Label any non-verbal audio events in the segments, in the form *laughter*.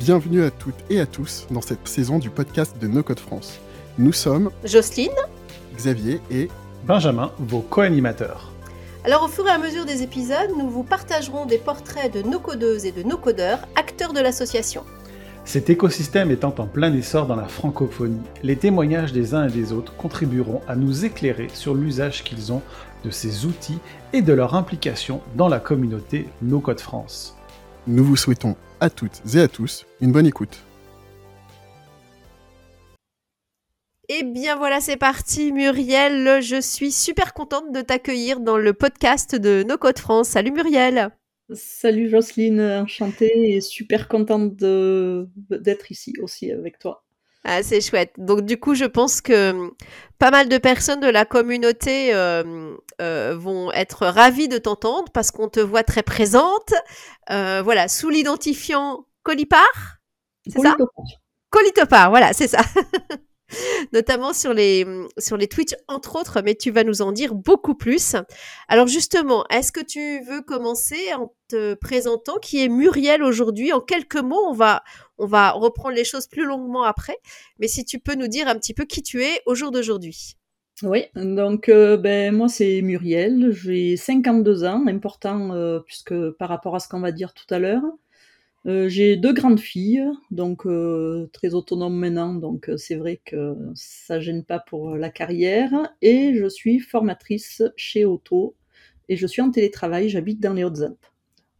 Bienvenue à toutes et à tous dans cette saison du podcast de No Code France. Nous sommes Jocelyne, Xavier et Benjamin, vos co-animateurs. Alors au fur et à mesure des épisodes, nous vous partagerons des portraits de nos codeuses et de nos codeurs, acteurs de l'association. Cet écosystème étant en plein essor dans la francophonie, les témoignages des uns et des autres contribueront à nous éclairer sur l'usage qu'ils ont de ces outils et de leur implication dans la communauté No Code France. nous vous souhaitons à toutes et à tous une bonne écoute. Et Eh bien voilà, c'est parti Muriel, je suis super contente de t'accueillir dans le podcast de No Code France. Salut Muriel Salut Jocelyne, enchantée et super contente de- d'être ici aussi avec toi. Ah, c'est chouette. Donc du coup, je pense que hum, pas mal de personnes de la communauté euh, euh, vont être ravies de t'entendre parce qu'on te voit très présente. Euh, voilà, sous l'identifiant Colipar, c'est ça? Colitopar, voilà, c'est ça. *laughs* *laughs* Notamment sur les, sur les Twitch, entre autres, mais tu vas nous en dire beaucoup plus. Alors justement, est-ce que tu veux commencer en te présentant qui est Muriel aujourd'hui? En quelques mots, on va, on va reprendre les choses plus longuement après. Mais si tu peux nous dire un petit peu qui tu es au jour d'aujourd'hui. Oui, donc euh, ben, moi c'est Muriel, j'ai 52 ans, important euh, puisque par rapport à ce qu'on va dire tout à l'heure. Euh, j'ai deux grandes filles, donc euh, très autonomes maintenant, donc euh, c'est vrai que ça gêne pas pour la carrière. Et je suis formatrice chez Auto et je suis en télétravail, j'habite dans les Hautes-Alpes.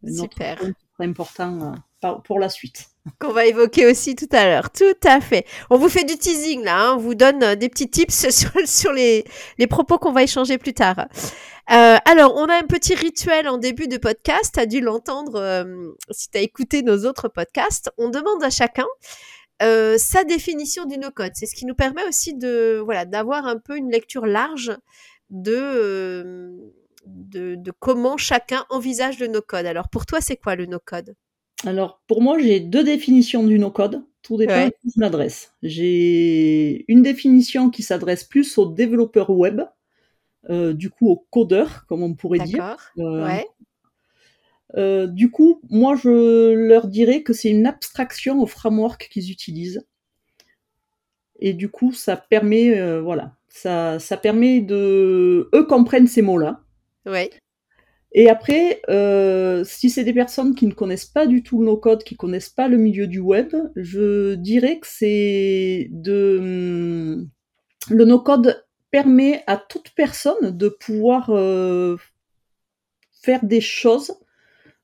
Un autre Super. point important euh, pour la suite. Qu'on va évoquer aussi tout à l'heure. Tout à fait. On vous fait du teasing là, hein. on vous donne euh, des petits tips *laughs* sur, les, propos qu'on va échanger plus tard. Euh, alors, on a un petit rituel en début de podcast, tu as dû l'entendre euh, si tu as écouté nos autres podcasts. On demande à chacun sa définition du no-code. C'est ce qui nous permet aussi de voilà d'avoir un peu une lecture large de comment chacun envisage le no-code. Alors, pour toi, c'est quoi le no-code? Alors, pour moi, j'ai deux définitions du no-code. Tout dépend Ouais. à qui je m'adresse. J'ai une définition qui s'adresse plus aux développeurs web, euh, du coup aux codeurs, comme on pourrait dire. D'accord Euh, Ouais. euh, du coup, moi, je leur dirais que c'est une abstraction au framework qu'ils utilisent. Et du coup, ça permet, voilà, ça, ça permet de... Eux comprennent ces mots-là. Ouais. Et après, euh, si c'est des personnes qui ne connaissent pas du tout le no-code, qui connaissent pas le milieu du web, je dirais que c'est de hum, le no-code permet à toute personne de pouvoir euh, faire des choses,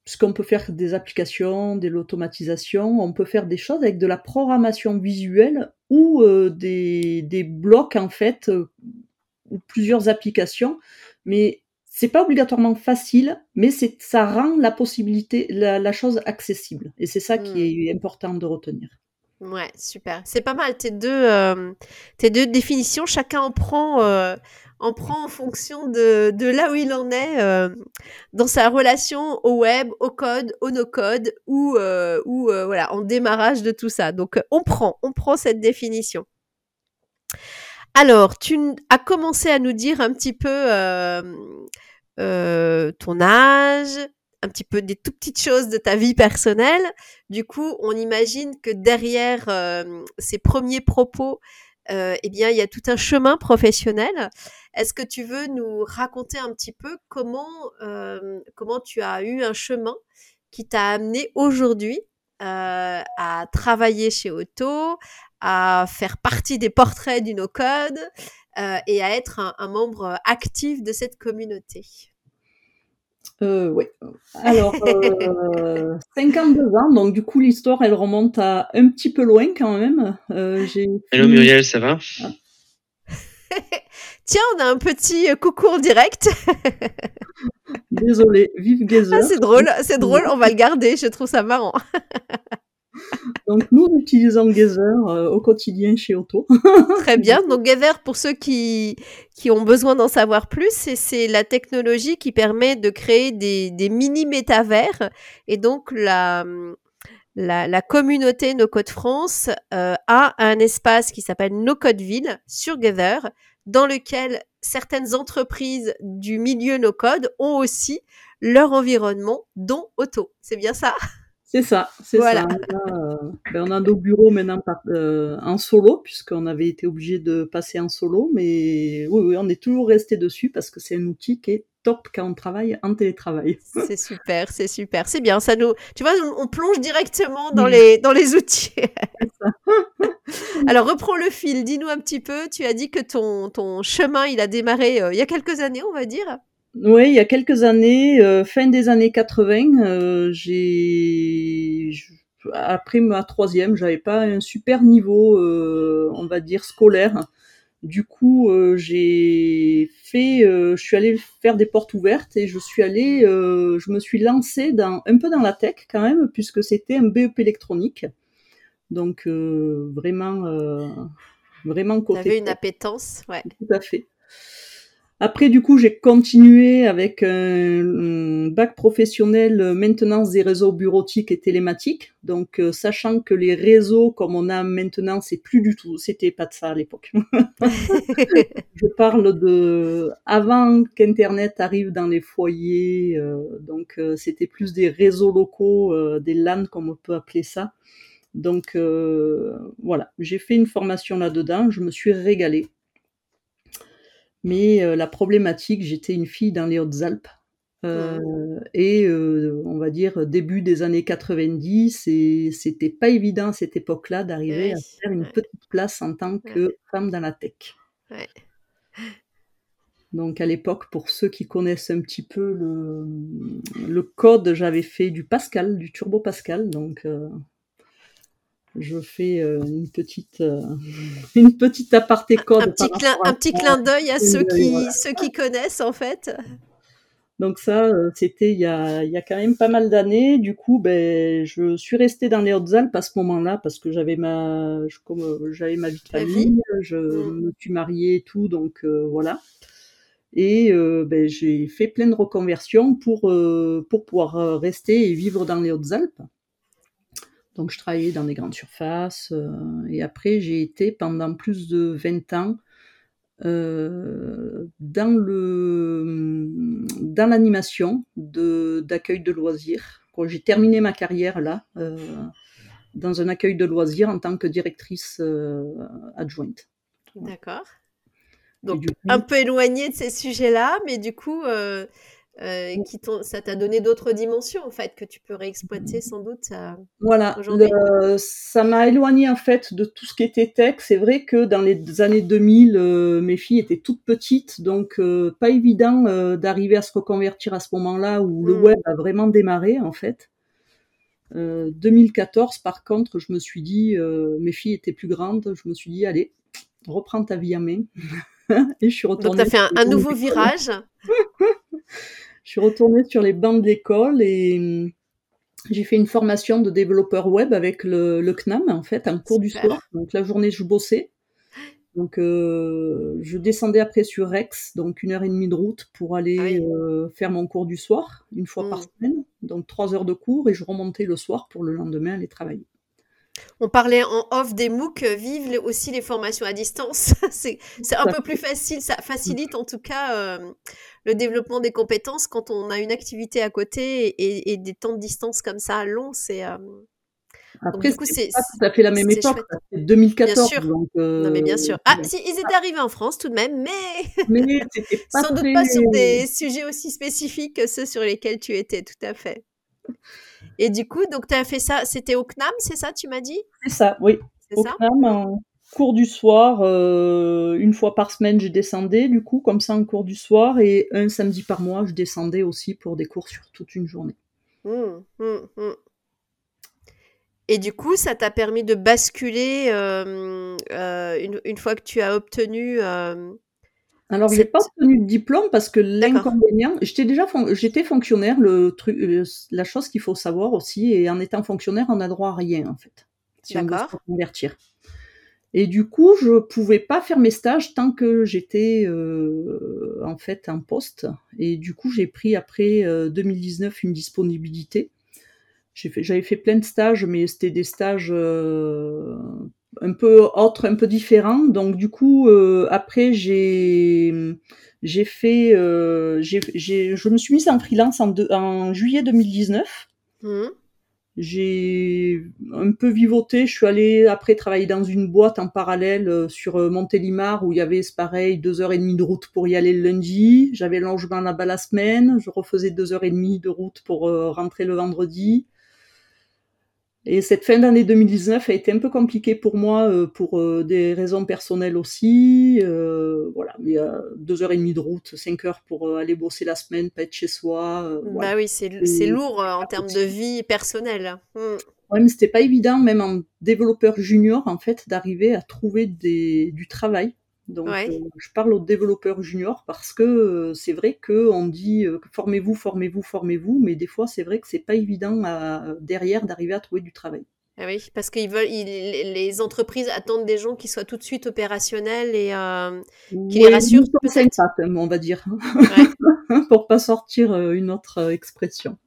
puisqu'on peut faire des applications, de l'automatisation, on peut faire des choses avec de la programmation visuelle ou euh, des, des blocs en fait, euh, ou plusieurs applications, mais c'est pas obligatoirement facile, mais c'est ça rend la possibilité, la, la chose accessible. Et c'est ça Hmm. qui est important de retenir. Ouais, super. C'est pas mal tes deux, euh, tes deux définitions. Chacun en prend, euh, en prend en fonction de, de là où il en est euh, dans sa relation au web, au code, au no-code ou, ou voilà, en démarrage de tout ça. Donc, on prend, on prend cette définition. Alors, tu as commencé à nous dire un petit peu euh, ton âge, un petit peu des tout petites choses de ta vie personnelle. Du coup, on imagine que derrière euh, ces premiers propos, euh, eh bien, il y a tout un chemin professionnel. Est-ce que tu veux nous raconter un petit peu comment euh, comment tu as eu un chemin qui t'a amené aujourd'hui euh, à travailler chez Auto, à faire partie des portraits du no-code et à être un, un membre actif de cette communauté Euh, oui. *laughs* Alors, euh, 52 ans, donc du coup l'histoire elle remonte à un petit peu loin quand même. Euh, Hello Muriel, ça va? *laughs* Tiens, on a un petit euh, coucou en direct. Désolée, vive Gazer. Ah, c'est drôle, c'est drôle, on va le garder, je trouve ça marrant. *laughs* *laughs* Donc nous utilisons Gazer euh, au quotidien chez Auto. *laughs* Très bien. Donc, Gather, pour ceux qui, qui ont besoin d'en savoir plus, c'est, la technologie qui permet de créer des, des mini-métavers. Et donc, la, la, communauté No Code France euh, a un espace qui s'appelle No Codeville sur Gather, dans lequel certaines entreprises du milieu No Code ont aussi leur environnement, dont Auto. C'est bien ça? C'est ça, c'est Voilà. ça. On a, euh, ben, on a nos bureaux maintenant par- euh, en solo, puisqu'on avait été obligé de passer en solo, mais oui, oui, on est toujours resté dessus parce que c'est un outil qui est top quand on travaille en télétravail. *laughs* C'est super, c'est super, c'est bien. Ça nous, tu vois, on, on plonge directement dans les dans les outils. *laughs* Alors reprends le fil. Dis-nous un petit peu. Tu as dit que ton ton chemin, il a démarré euh, il y a quelques années, on va dire. Oui, il y a quelques années, euh, fin des années 80, euh, j'ai après ma troisième, j'avais pas un super niveau, euh, on va dire scolaire. Du coup, j'ai fait, je suis allée faire des portes ouvertes et je suis allée, je me suis lancée dans un peu dans la tech quand même, puisque c'était un BEP électronique. Donc vraiment, vraiment Tu côté avais une appétence, ouais. Tout à fait. Après, du coup, j'ai continué avec un, un bac professionnel euh, maintenance des réseaux bureautiques et télématiques. Donc, euh, sachant que les réseaux comme on a maintenant, c'est plus du tout, c'était pas de ça à l'époque. *laughs* *laughs* Je parle de avant qu'Internet arrive dans les foyers. euh, donc, euh, c'était plus des réseaux locaux, euh, des LAN comme on peut appeler ça. Donc, euh, voilà, j'ai fait une formation là-dedans. Je me suis régalée. Mais euh, la problématique, j'étais une fille dans les Hautes-Alpes. Euh, et euh, on va dire début des années 90, et c'était pas évident à cette époque-là d'arriver à faire une ouais. petite place en tant que femme dans la tech. Ouais. Donc à l'époque, pour ceux qui connaissent un petit peu le, le code, j'avais fait du Pascal, du Turbo Pascal. Donc euh, je fais euh, une petite euh, *laughs* une petite aparté code. Un petit clin, un petit clin d'œil à ceux qui voilà. ceux qui connaissent en fait. Donc ça, euh, c'était il y a, il y a quand même pas mal d'années. Du coup, ben, je suis restée dans les Hautes-Alpes à ce moment-là parce que j'avais ma, j'avais ma vie de famille, je Mm. me suis mariée et tout, donc euh, voilà. Et euh, ben, j'ai fait plein de reconversions pour euh, pour pouvoir rester et vivre dans les Hautes-Alpes. Donc je travaillais dans des grandes surfaces euh, et après j'ai été pendant plus de 20 ans euh, dans le dans l'animation de d'accueil de loisirs. J'ai terminé ma carrière là, euh, dans un accueil de loisirs en tant que directrice euh, adjointe. D'accord. Donc coup, un peu éloigné de ces sujets-là, mais du coup, euh, euh, qui ça t'a donné d'autres dimensions en fait que tu peux réexploiter sans doute. euh. Voilà, le- ça m'a éloigné en fait de tout ce qui était tech. C'est vrai que dans les années 2000, euh, mes filles étaient toutes petites, donc euh, pas évident d'arriver à se reconvertir à ce moment-là où le Mm. web a vraiment démarré en fait. Euh, 2014, par contre, je me suis dit, mes filles étaient plus grandes, je me suis dit, allez, reprends ta vie en main. *laughs* *laughs* Et je suis Donc retournée. tu as fait un, un nouveau virage? *laughs* Je suis retournée sur les bancs de l'école et hum, j'ai fait une formation de développeur web avec le, le CNAM, en fait, en cours du soir. Donc la journée, je bossais. Donc euh, je descendais après sur Rex, donc une heure et demie de route pour aller Ah oui. euh, faire mon cours du soir, une fois par Mm. semaine. Donc trois heures de cours et je remontais le soir pour le lendemain aller travailler. On parlait en off des MOOC, euh, vivent aussi les formations à distance. *laughs* c'est c'est un peu plus facile, ça facilite en tout cas euh, le développement des compétences quand on a une activité à côté et, et des temps de distance comme ça longs. C'est euh, Après, c'est c'est- pas tout à fait la même c'est époque. ça fait 2014. Bien sûr. Donc, non mais bien euh, sûr. Ah, si ils étaient arrivés en France tout de même, mais *laughs* mais c'était pas sans doute très- pas sur des sujets aussi spécifiques que ceux sur lesquels tu étais, tout à fait. Et du coup, donc tu as fait ça, c'était au CNAM, c'est ça, tu m'as dit? C'est ça, oui. C'est Au ça? CNAM, en cours du soir, euh, une fois par semaine, je descendais, du coup, comme ça, en cours du soir, et un samedi par mois, je descendais aussi pour des cours sur toute une journée. Mmh, mmh, mmh. Et du coup, ça t'a permis de basculer euh, euh, une, une fois que tu as obtenu. Euh, Alors, j'ai pas obtenu de diplôme parce que l'inconvénient, j'étais déjà, fon- j'étais fonctionnaire, le truc, le- la chose qu'il faut savoir aussi, et en étant fonctionnaire, on n'a droit à rien, en fait, si on veut se reconvertir. Et du coup, je pouvais pas faire mes stages tant que j'étais euh, en fait en poste. Et du coup, j'ai pris après euh, 2019 une disponibilité. Fait, j'avais fait plein de stages, mais c'était des stages euh, un peu autres, un peu différents. Donc du coup, euh, après j'ai j'ai fait, euh, je me suis mise en freelance en, juillet 2019. mmh. j'ai un peu vivoté. Je suis allée après travailler dans une boîte en parallèle euh, sur Montélimar où il y avait, c'est pareil, deux heures et demie de route pour y aller le lundi. J'avais le logement là-bas la semaine. Je refaisais deux heures et demie de route pour euh, rentrer le vendredi. Et cette fin d'année 2019 a été un peu compliquée pour moi, pour des raisons personnelles aussi. voilà, il y a deux heures et demie de route, cinq heures pour aller bosser la semaine, pas être chez soi. Bah oui, c'est lourd en termes de vie personnelle. Mmh. Ouais, mais c'était pas évident, même en développeur junior, en fait, d'arriver à trouver des, du travail. Donc, je parle aux développeurs juniors parce que c'est vrai qu'on dit formez-vous, formez-vous, formez-vous, mais des fois, c'est vrai que c'est pas évident derrière d'arriver à trouver du travail. Ah oui, parce qu'ils veulent, les entreprises attendent des gens qui soient tout de suite opérationnels et qui les rassurent. on va dire, *laughs* pour pas sortir une autre expression.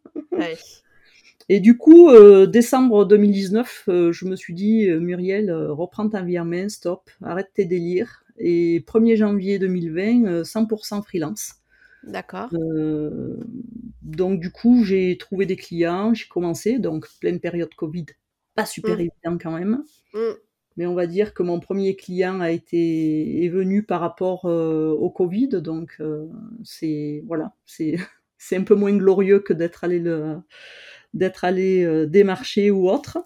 Et du coup, décembre 2019, je me suis dit, Muriel, reprends ta vie en main, stop, arrête tes délires. Et 1er janvier 2020, 100% freelance. D'accord. Euh, donc du coup, j'ai trouvé des clients, j'ai commencé, donc pleine période Covid, pas super mmh. évident quand même. Mmh. Mais on va dire que mon premier client a été est venu par rapport euh, au Covid, donc euh, c'est voilà, c'est *laughs* c'est un peu moins glorieux que d'être allé le d'être allé démarcher ou autre.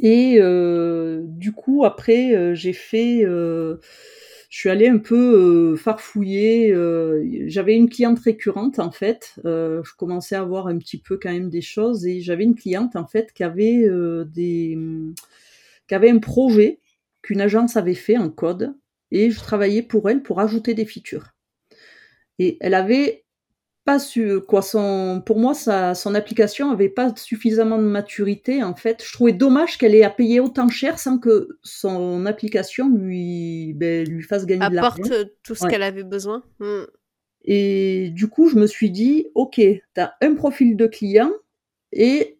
Et euh, du coup, après, euh, j'ai fait, euh, je suis allée un peu farfouiller. j'avais une cliente récurrente en fait. je commençais à voir un petit peu quand même des choses et j'avais une cliente en fait qui avait des, qui avait un projet qu'une agence avait fait en code et je travaillais pour elle pour ajouter des features. Et elle avait pas su, quoi, son, pour moi, sa, son application avait pas suffisamment de maturité. En fait, je trouvais dommage qu'elle ait à payer autant cher sans que son application lui, ben, lui fasse gagner de l'argent. Apporte tout ce qu'elle avait besoin. Hmm. Et du coup, je me suis dit, ok, tu as un profil de client et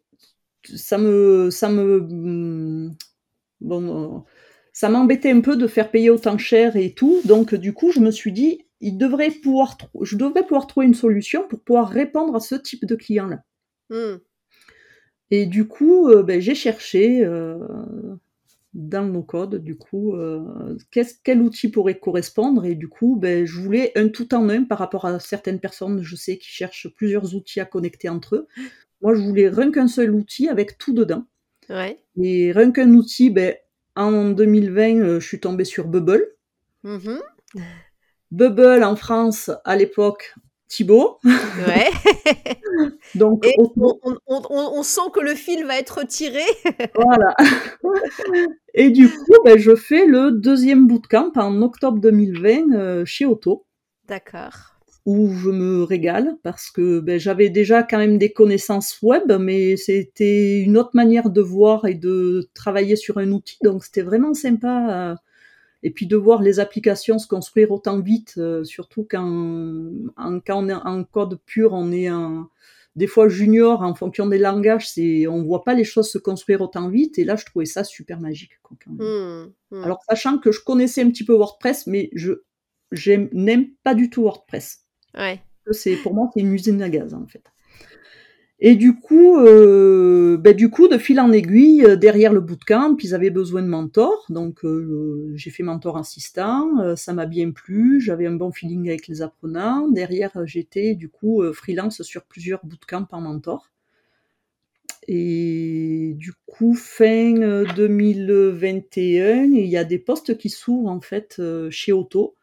ça me, ça me, hmm, bon, ça m'embêtait un peu de faire payer autant cher et tout. Donc, du coup, je me suis dit, il devrait pouvoir je devrais pouvoir trouver une solution pour pouvoir répondre à ce type de client-là. Hmm. Et du coup, euh, ben, j'ai cherché euh, dans nos codes, du coup, euh, quel outil pourrait correspondre. Et du coup, ben, je voulais un tout en un par rapport à certaines personnes, je sais, qui cherchent plusieurs outils à connecter entre eux. Moi, je voulais rien qu'un seul outil avec tout dedans. Et rien qu'un outil, ben, en 2020, je suis tombée sur Bubble. Mm-hmm. Bubble en France à l'époque, Thibaut. Ouais. *laughs* Donc, on, sent que le fil va être tiré. *laughs* voilà. Et du coup, ben, je fais le deuxième bootcamp en octobre 2020 euh, chez Auto. D'accord. Où je me régale parce que ben, j'avais déjà quand même des connaissances web, mais c'était une autre manière de voir et de travailler sur un outil. Donc, c'était vraiment sympa. Euh, et puis de voir les applications se construire autant vite, euh, surtout quand, quand on est en code pur, on est un, des fois junior en fonction des langages, c'est on voit pas les choses se construire autant vite. Et là, je trouvais ça super magique. Mmh, mmh. Alors sachant que je connaissais un petit peu WordPress, mais je n'aime pas du tout WordPress. Ouais. C'est pour moi c'est une usine à gaz en fait. Et du coup, euh, ben du coup, de fil en aiguille, euh, derrière le bootcamp, ils avaient besoin de mentors. Donc, euh, j'ai fait mentor assistant. ça m'a bien plu. J'avais un bon feeling avec les apprenants. Derrière, j'étais du coup freelance sur plusieurs bootcamps en mentor. Et du coup, fin 2021, il y a des postes qui s'ouvrent en fait chez Auto.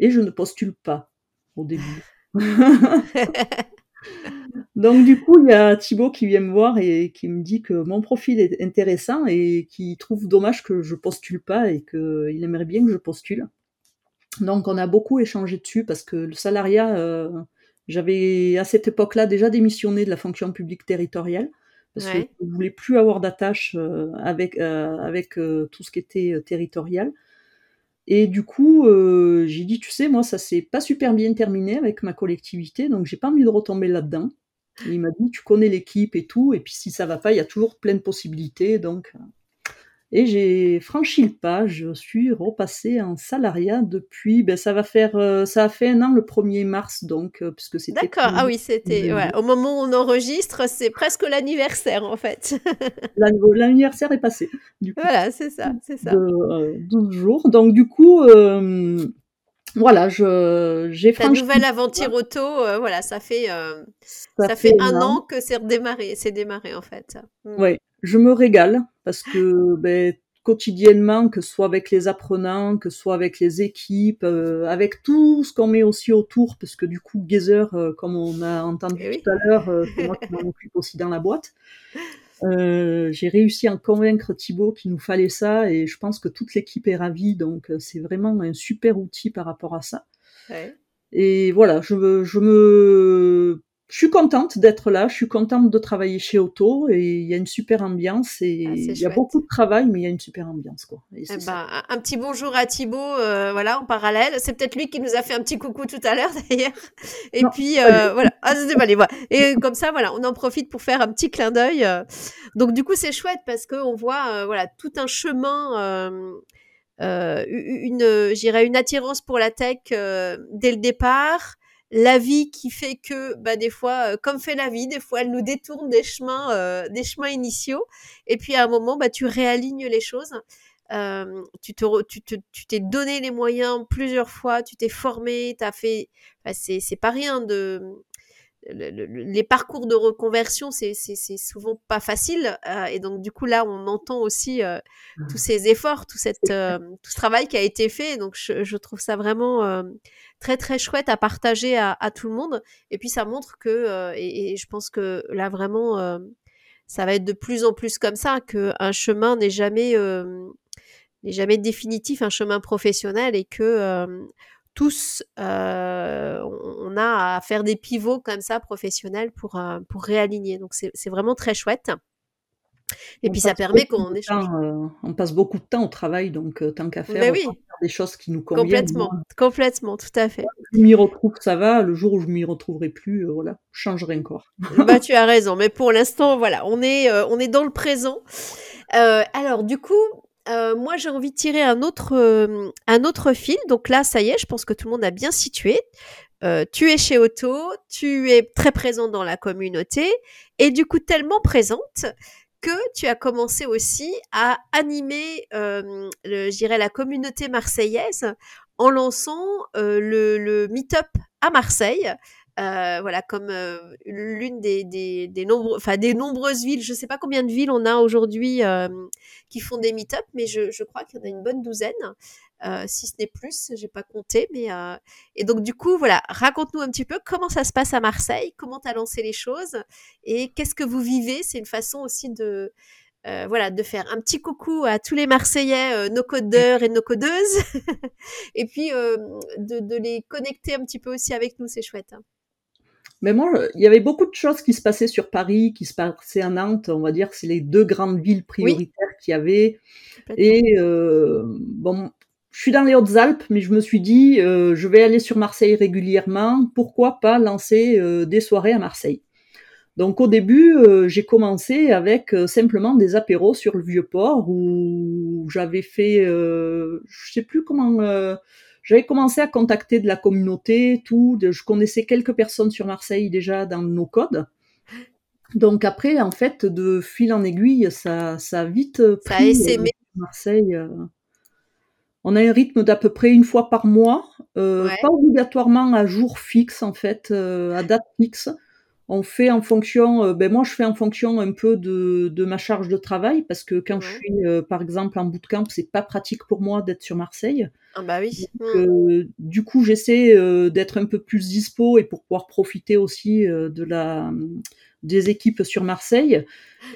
Et je ne postule pas au début. *laughs* *laughs* Donc du coup, il y a Thibaut qui vient me voir et qui me dit que mon profil est intéressant et qui trouve dommage que je postule pas et qu'il aimerait bien que je postule. Donc on a beaucoup échangé dessus parce que le salariat, euh, j'avais à cette époque-là déjà démissionné de la fonction publique territoriale parce que je ne voulais plus avoir d'attache euh, avec, euh, avec tout ce qui était territorial. Et du coup, j'ai dit, tu sais, moi, ça s'est pas super bien terminé avec ma collectivité, donc j'ai pas envie de retomber là-dedans il m'a dit, tu connais l'équipe et tout, et puis si ça va pas, il y a toujours plein de possibilités. Donc, euh. Et j'ai franchi le pas, je suis repassée en salariat depuis, ben, ça va faire, euh, ça a fait un an le 1er mars, donc, euh, puisque c'était... D'accord, ah oui, c'était, ouais, au moment où on enregistre, c'est presque l'anniversaire, en fait. *laughs* L'anniversaire est passé, du coup. Voilà, c'est ça, c'est ça. De, euh, 12 jours, donc du coup, euh, voilà, je, j'ai Ta franchi... nouvelle aventure auto, euh, voilà, ça fait, euh, ça ça fait un an que c'est redémarré, c'est démarré, en fait. Mm. Ouais, je me régale parce que ben, quotidiennement, que ce soit avec les apprenants, que ce soit avec les équipes, euh, avec tout ce qu'on met aussi autour, parce que du coup, Gazer, comme on a entendu Eh oui. tout à l'heure, c'est moi qui *laughs* m'en occupe aussi dans la boîte. Euh, j'ai réussi à convaincre Thibaut qu'il nous fallait ça et je pense que toute l'équipe est ravie, donc euh, c'est vraiment un super outil par rapport à ça. Ouais. Et voilà, je, je me, je suis contente d'être là, je suis contente de travailler chez Auto et il y a une super ambiance et Ah, il y a beaucoup de travail, mais il y a une super ambiance quoi. Et Eh ben, un petit bonjour à Thibaut, euh, voilà, en parallèle. C'est peut-être lui qui nous a fait un petit coucou tout à l'heure, *laughs* d'ailleurs. Et Non, puis, euh, voilà. Ah, c'était pas lui, voilà. Et comme ça, voilà, on en profite pour faire un petit clin d'œil. euh. Donc, du coup, c'est chouette parce qu'on voit, euh, voilà, tout un chemin, une, j'irais, une attirance pour la tech dès le départ. La vie qui fait que, bah, des fois, euh, comme fait la vie, des fois, elle nous détourne des chemins, euh, des chemins initiaux. Et puis, à un moment, bah, tu réalignes les choses. Euh, tu te, tu te, tu t'es donné les moyens plusieurs fois, tu t'es formé, t'as fait, c'est, c'est pas rien de, le- le- le- les parcours de reconversion, c'est, souvent pas facile. euh, et donc, du coup, là, on entend aussi euh, tous ces efforts, tout, cette, euh, tout ce travail qui a été fait. Donc, je, je trouve ça vraiment très, très chouette à partager à, à tout le monde. Et puis, ça montre que, et, et je pense que là, vraiment, ça va être de plus en plus comme ça, qu'un chemin n'est jamais, n'est jamais définitif, un chemin professionnel, et que tous, euh, on a à faire des pivots comme ça professionnels pour, euh, pour réaligner. Donc, c'est vraiment très chouette. Et On puis, ça permet qu'on échange. euh, on passe beaucoup de temps au travail, donc tant qu'à faire, oui. faire des choses qui nous conviennent. Complètement, Moi, complètement, tout à fait. je m'y retrouve, ça va. Le jour où je m'y retrouverai plus, voilà, je changerai encore. bah, tu as raison. Mais pour l'instant, voilà, on est, on est dans le présent. Alors, du coup, euh, moi, j'ai envie de tirer un autre, euh, un autre fil. Donc là, ça y est, je pense que tout le monde a bien situé. Euh, tu es chez Auto, tu es très présente dans la communauté et du coup tellement présente que tu as commencé aussi à animer, la communauté marseillaise en lançant le, le meet-up à Marseille. Euh, voilà, comme euh, l'une des, des, des, des nombreuses villes. Je ne sais pas combien de villes on a aujourd'hui euh, qui font des meet-up, mais je, je crois qu'il y en a une bonne douzaine, euh, si ce n'est plus, j'ai pas compté. Mais, euh, et donc, du coup, voilà, raconte-nous un petit peu comment ça se passe à Marseille, comment tu as lancé les choses et qu'est-ce que vous vivez? C'est une façon aussi de, euh, voilà, de faire un petit coucou à tous les Marseillais, euh, nos codeurs et nos codeuses, *laughs* et puis euh, de, de, les connecter un petit peu aussi avec nous, c'est chouette. Hein. Mais moi, il y avait beaucoup de choses qui se passaient sur Paris, qui se passaient à Nantes, on va dire, c'est les deux grandes villes prioritaires oui. qu'il y avait. Et euh, bon, je suis dans les Hautes-Alpes, mais je me suis dit, euh, je vais aller sur Marseille régulièrement, pourquoi pas lancer euh, des soirées à Marseille? Donc au début, euh, j'ai commencé avec euh, simplement des apéros sur le vieux port où j'avais fait, euh, je sais plus comment, j'avais commencé à contacter de la communauté, tout. Je connaissais quelques personnes sur Marseille déjà dans nos codes. Donc après, en fait, de fil en aiguille, ça, ça a vite pris. Ça a essaimé. Marseille. euh. On a un rythme d'à peu près une fois par mois, euh, ouais. pas obligatoirement à jour fixe en fait, euh, à date fixe on fait en fonction, euh, ben moi je fais en fonction un peu de, de ma charge de travail parce que quand je suis euh, par exemple en bootcamp, c'est pas pratique pour moi d'être sur Marseille. Ah bah oui. Donc, mmh. du coup, j'essaie euh, d'être un peu plus dispo et pour pouvoir profiter aussi euh, de la des équipes sur Marseille.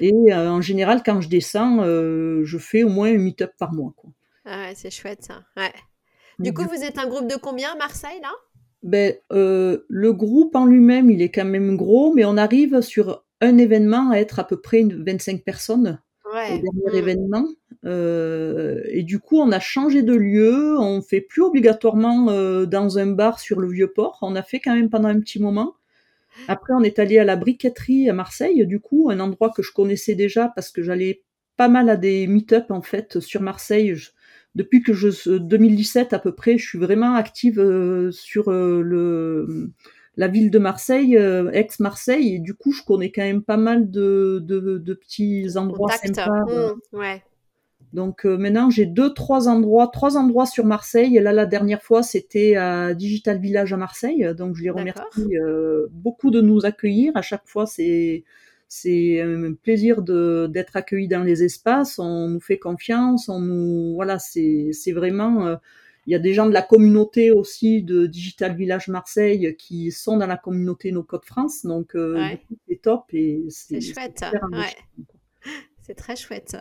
Et euh, en général, quand je descends, euh, je fais au moins un meet-up par mois. Quoi. Ah ouais, c'est chouette ça. Ouais. Du coup, vous êtes un groupe de combien à Marseille là? Ben, euh, le groupe en lui-même, il est quand même gros, mais on arrive sur un événement à être à peu près une 25 personnes ouais. au dernier mmh. événement. Euh, et du coup, on a changé de lieu, on fait plus obligatoirement euh, dans un bar sur le vieux port. On a fait quand même pendant un petit moment. Après, on est allé à la briqueterie à Marseille, du coup, un endroit que je connaissais déjà parce que j'allais pas mal à des meet-up en fait sur Marseille. Depuis que je 2017 à peu près, je suis vraiment active sur le la ville de Marseille, ex-Marseille, et du coup, je connais quand même pas mal de, de, petits endroits sympas. Mmh, ouais. Donc euh, maintenant, j'ai deux, trois endroits, trois endroits sur Marseille. Et là, la dernière fois, c'était à Digital Village à Marseille. Donc je les remercie euh, beaucoup de nous accueillir. À chaque fois, c'est c'est un plaisir d'être accueillis dans les espaces. On nous fait confiance. On nous voilà, c'est c'est vraiment. Euh, il y a des gens de la communauté aussi de Digital Village Marseille qui sont dans la communauté No Code France. Donc c'est top et c'est chouette. Ouais. C'est très chouette.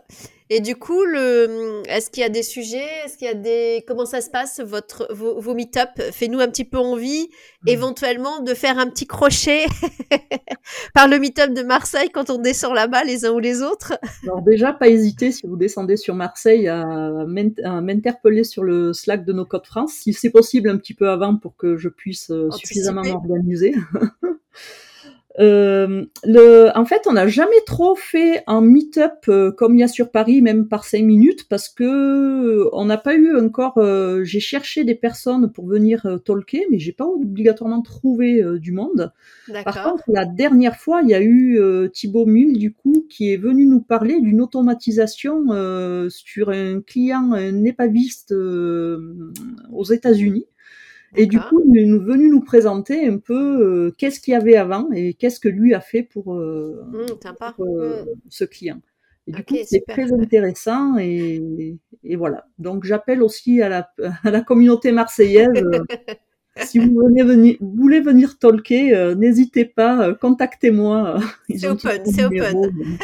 Et du coup, le... est-ce qu'il y a des sujets Est-ce qu'il y a des comment ça se passe votre vos, vos meet-up? Fais-nous un petit peu envie, mmh. éventuellement de faire un petit crochet *laughs* par le meet-up de Marseille quand on descend là-bas les uns ou les autres. Alors déjà, pas hésiter si vous descendez sur Marseille à m'interpeller sur le Slack de nos codes France, si c'est possible un petit peu avant pour que je puisse euh, suffisamment m'organiser. *laughs* Euh, le, en fait, on n'a jamais trop fait un meet-up euh, comme il y a sur Paris, même par cinq minutes, parce que euh, on n'a pas eu encore. Euh, j'ai cherché des personnes pour venir talker, mais j'ai pas obligatoirement trouvé du monde. Par contre, la dernière fois, il y a eu Thibaut Mille, du coup, qui est venu nous parler d'une automatisation sur un client, un épaviste aux États-Unis. Et du coup, il est venu nous présenter un peu euh, qu'est-ce qu'il y avait avant et qu'est-ce que lui a fait pour, euh, mmh, euh, mmh. ce client. Et du coup, c'est très intéressant et, et, voilà. Donc, j'appelle aussi à la, *laughs* à la communauté marseillaise. *laughs* si vous, venez venir, voulez venir talker, n'hésitez pas, contactez-moi. *laughs* C'est open, c'est open.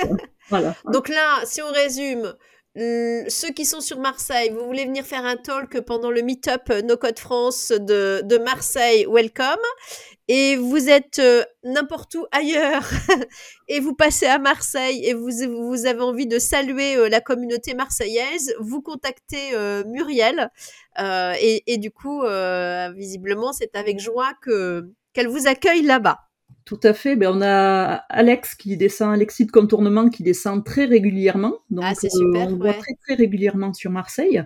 Donc, voilà. donc là, si on résume, ceux qui sont sur Marseille, vous voulez venir faire un talk pendant le meet-up euh, No Code France de, Marseille, welcome. Et vous êtes euh, n'importe où ailleurs *laughs* et vous passez à Marseille et vous, avez envie de saluer euh, la communauté marseillaise, vous contactez Muriel. Et, du coup, visiblement, c'est avec joie que qu'elle vous accueille là-bas. Tout à fait. Ben, on a Alex qui descend, Alexis de contournement qui descend très régulièrement. Donc, ah, c'est super, euh, on voit très, très régulièrement sur Marseille.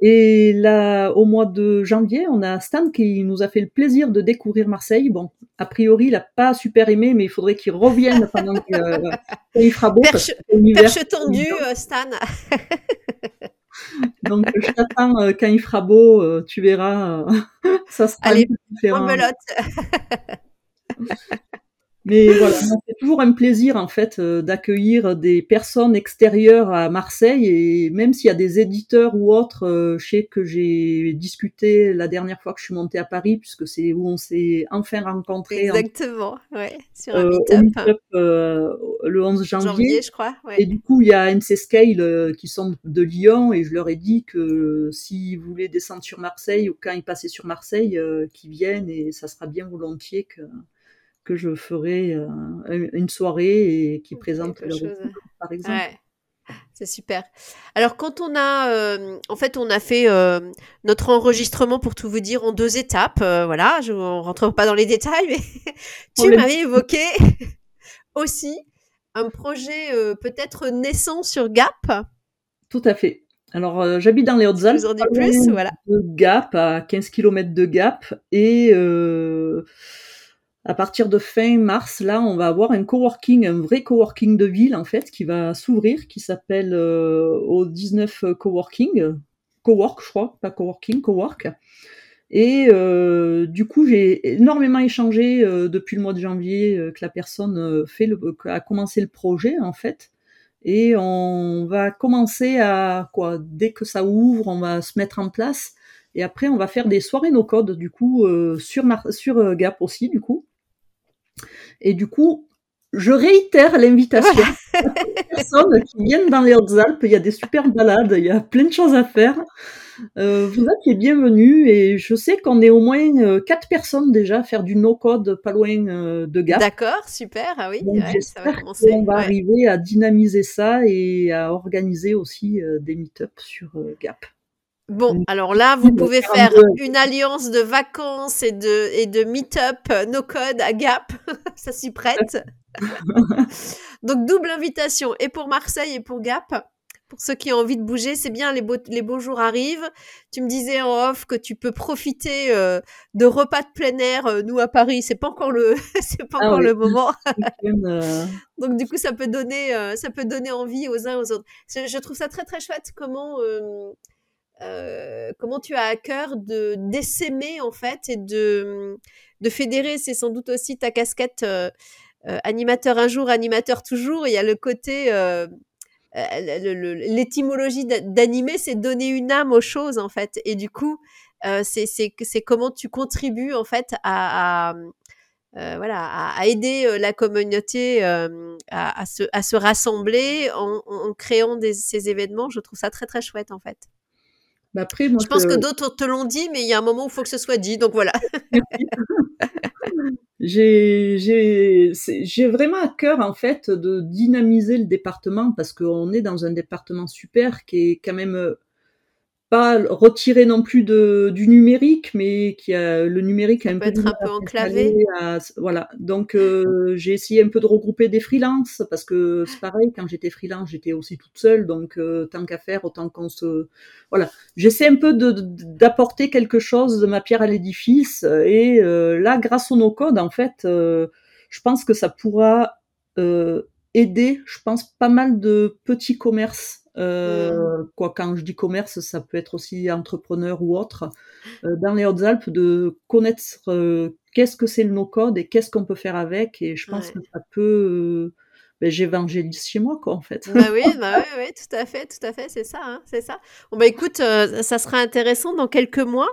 Et là, au mois de janvier, on a Stan qui nous a fait le plaisir de découvrir Marseille. Bon, a priori, il n'a pas super aimé, mais il faudrait qu'il revienne pendant qu'il euh, fera beau. Perche, perche tendue, euh, Stan. *laughs* Donc, je t'attends quand il fera beau, tu verras, *laughs* ça sera Allez, différent. *laughs* *laughs* Mais voilà, c'est toujours un plaisir en fait euh, d'accueillir des personnes extérieures à Marseille et même s'il y a des éditeurs ou autres, euh, je sais que j'ai discuté la dernière fois que je suis montée à Paris puisque c'est où on s'est enfin rencontrés. Exactement, ouais, sur un euh, meet-up. le 11 janvier. je crois. Et du coup, il y a NC Scale qui sont de Lyon et je leur ai dit que s'ils voulaient descendre sur Marseille ou quand ils passaient sur Marseille, qu'ils viennent et ça sera bien volontiers que que je ferai euh, une soirée et qui présente leur par exemple. C'est super. Alors quand on a, euh, en fait, on a fait euh, notre enregistrement pour tout vous dire en deux étapes. voilà, je ne rentre pas dans les détails, mais *laughs* tu m'avais évoqué *laughs* aussi un projet peut-être naissant sur Gap. Tout à fait. Alors j'habite dans les Hautes-Alpes. Voilà. De Gap à 15 km de Gap et à partir de fin mars, là, on va avoir un coworking, un vrai coworking de ville en fait, qui va s'ouvrir, qui s'appelle euh, au 19 coworking, cowork, je crois, pas coworking, cowork. Et euh, du coup, j'ai énormément échangé euh, depuis le mois de janvier que la personne fait le, a commencé le projet en fait. Et on va commencer à quoi Dès que ça ouvre, on va se mettre en place. Et après, on va faire des soirées no code du coup sur sur Gap aussi du coup. Et du coup, je réitère l'invitation aux personnes qui viennent dans les Hautes-Alpes. Il y a des super balades, il y a plein de choses à faire. Euh, vous êtes les bienvenus et je sais qu'on est au moins euh, quatre personnes déjà à faire du no-code pas loin euh, de Gap. D'accord, super. Ah oui, ça va commencer. On va arriver à dynamiser ça et à organiser aussi des meet-ups sur Gap. Bon, alors là, vous pouvez faire une alliance de vacances et de, et de meet-up euh, no code à Gap. *laughs* Ça s'y prête. *laughs* Donc, double invitation et pour Marseille et pour Gap. Pour ceux qui ont envie de bouger, c'est bien, les beaux, les beaux jours arrivent. Tu me disais en off que tu peux profiter euh, de repas de plein air. Euh, nous, à Paris, c'est pas encore le, *laughs* c'est pas Ah encore oui. le moment. euh, Donc du coup, ça peut donner, euh, ça peut donner envie aux uns aux autres. Je, je trouve ça très très chouette comment euh, euh, comment tu as à cœur de d'essaimer en fait et de de fédérer. C'est sans doute aussi ta casquette euh, euh, animateur un jour, animateur toujours. Il y a le côté l'étymologie d'a- d'animer, c'est donner une âme aux choses en fait. Et du coup, c'est comment tu contribues en fait à, voilà, à, aider la communauté à, se, à se rassembler en, créant ces événements. Je trouve ça très très chouette en fait. Bah après, moi, Je pense que d'autres te l'ont dit, mais il y a un moment où il faut que ce soit dit. Donc voilà. *laughs* J'ai vraiment à cœur en fait de dynamiser le département parce qu'on est dans un département super qui est quand même euh, pas retiré non plus de, du numérique, mais qui a le numérique a un peut peu être un peu enclavé. à- voilà. Donc euh, j'ai essayé un peu de regrouper des freelances parce que c'est pareil quand j'étais freelance j'étais aussi toute seule donc euh, tant qu'à faire autant qu'on se voilà j'essaie un peu d'apporter quelque chose de ma pierre à l'édifice et euh, là grâce au no code en fait je pense que ça pourra aider je pense pas mal de petits commerces euh, quoi quand je dis commerce ça peut être aussi entrepreneur ou autre euh, dans les Hautes-Alpes de connaître euh, qu'est-ce que c'est le no code et qu'est-ce qu'on peut faire avec et je pense Ouais. que ça peut ben, j'évangélise chez moi quoi en fait bah oui, bah oui, oui, tout à fait, tout à fait, c'est ça, hein, c'est ça. Bon bah écoute, ça sera intéressant dans quelques mois.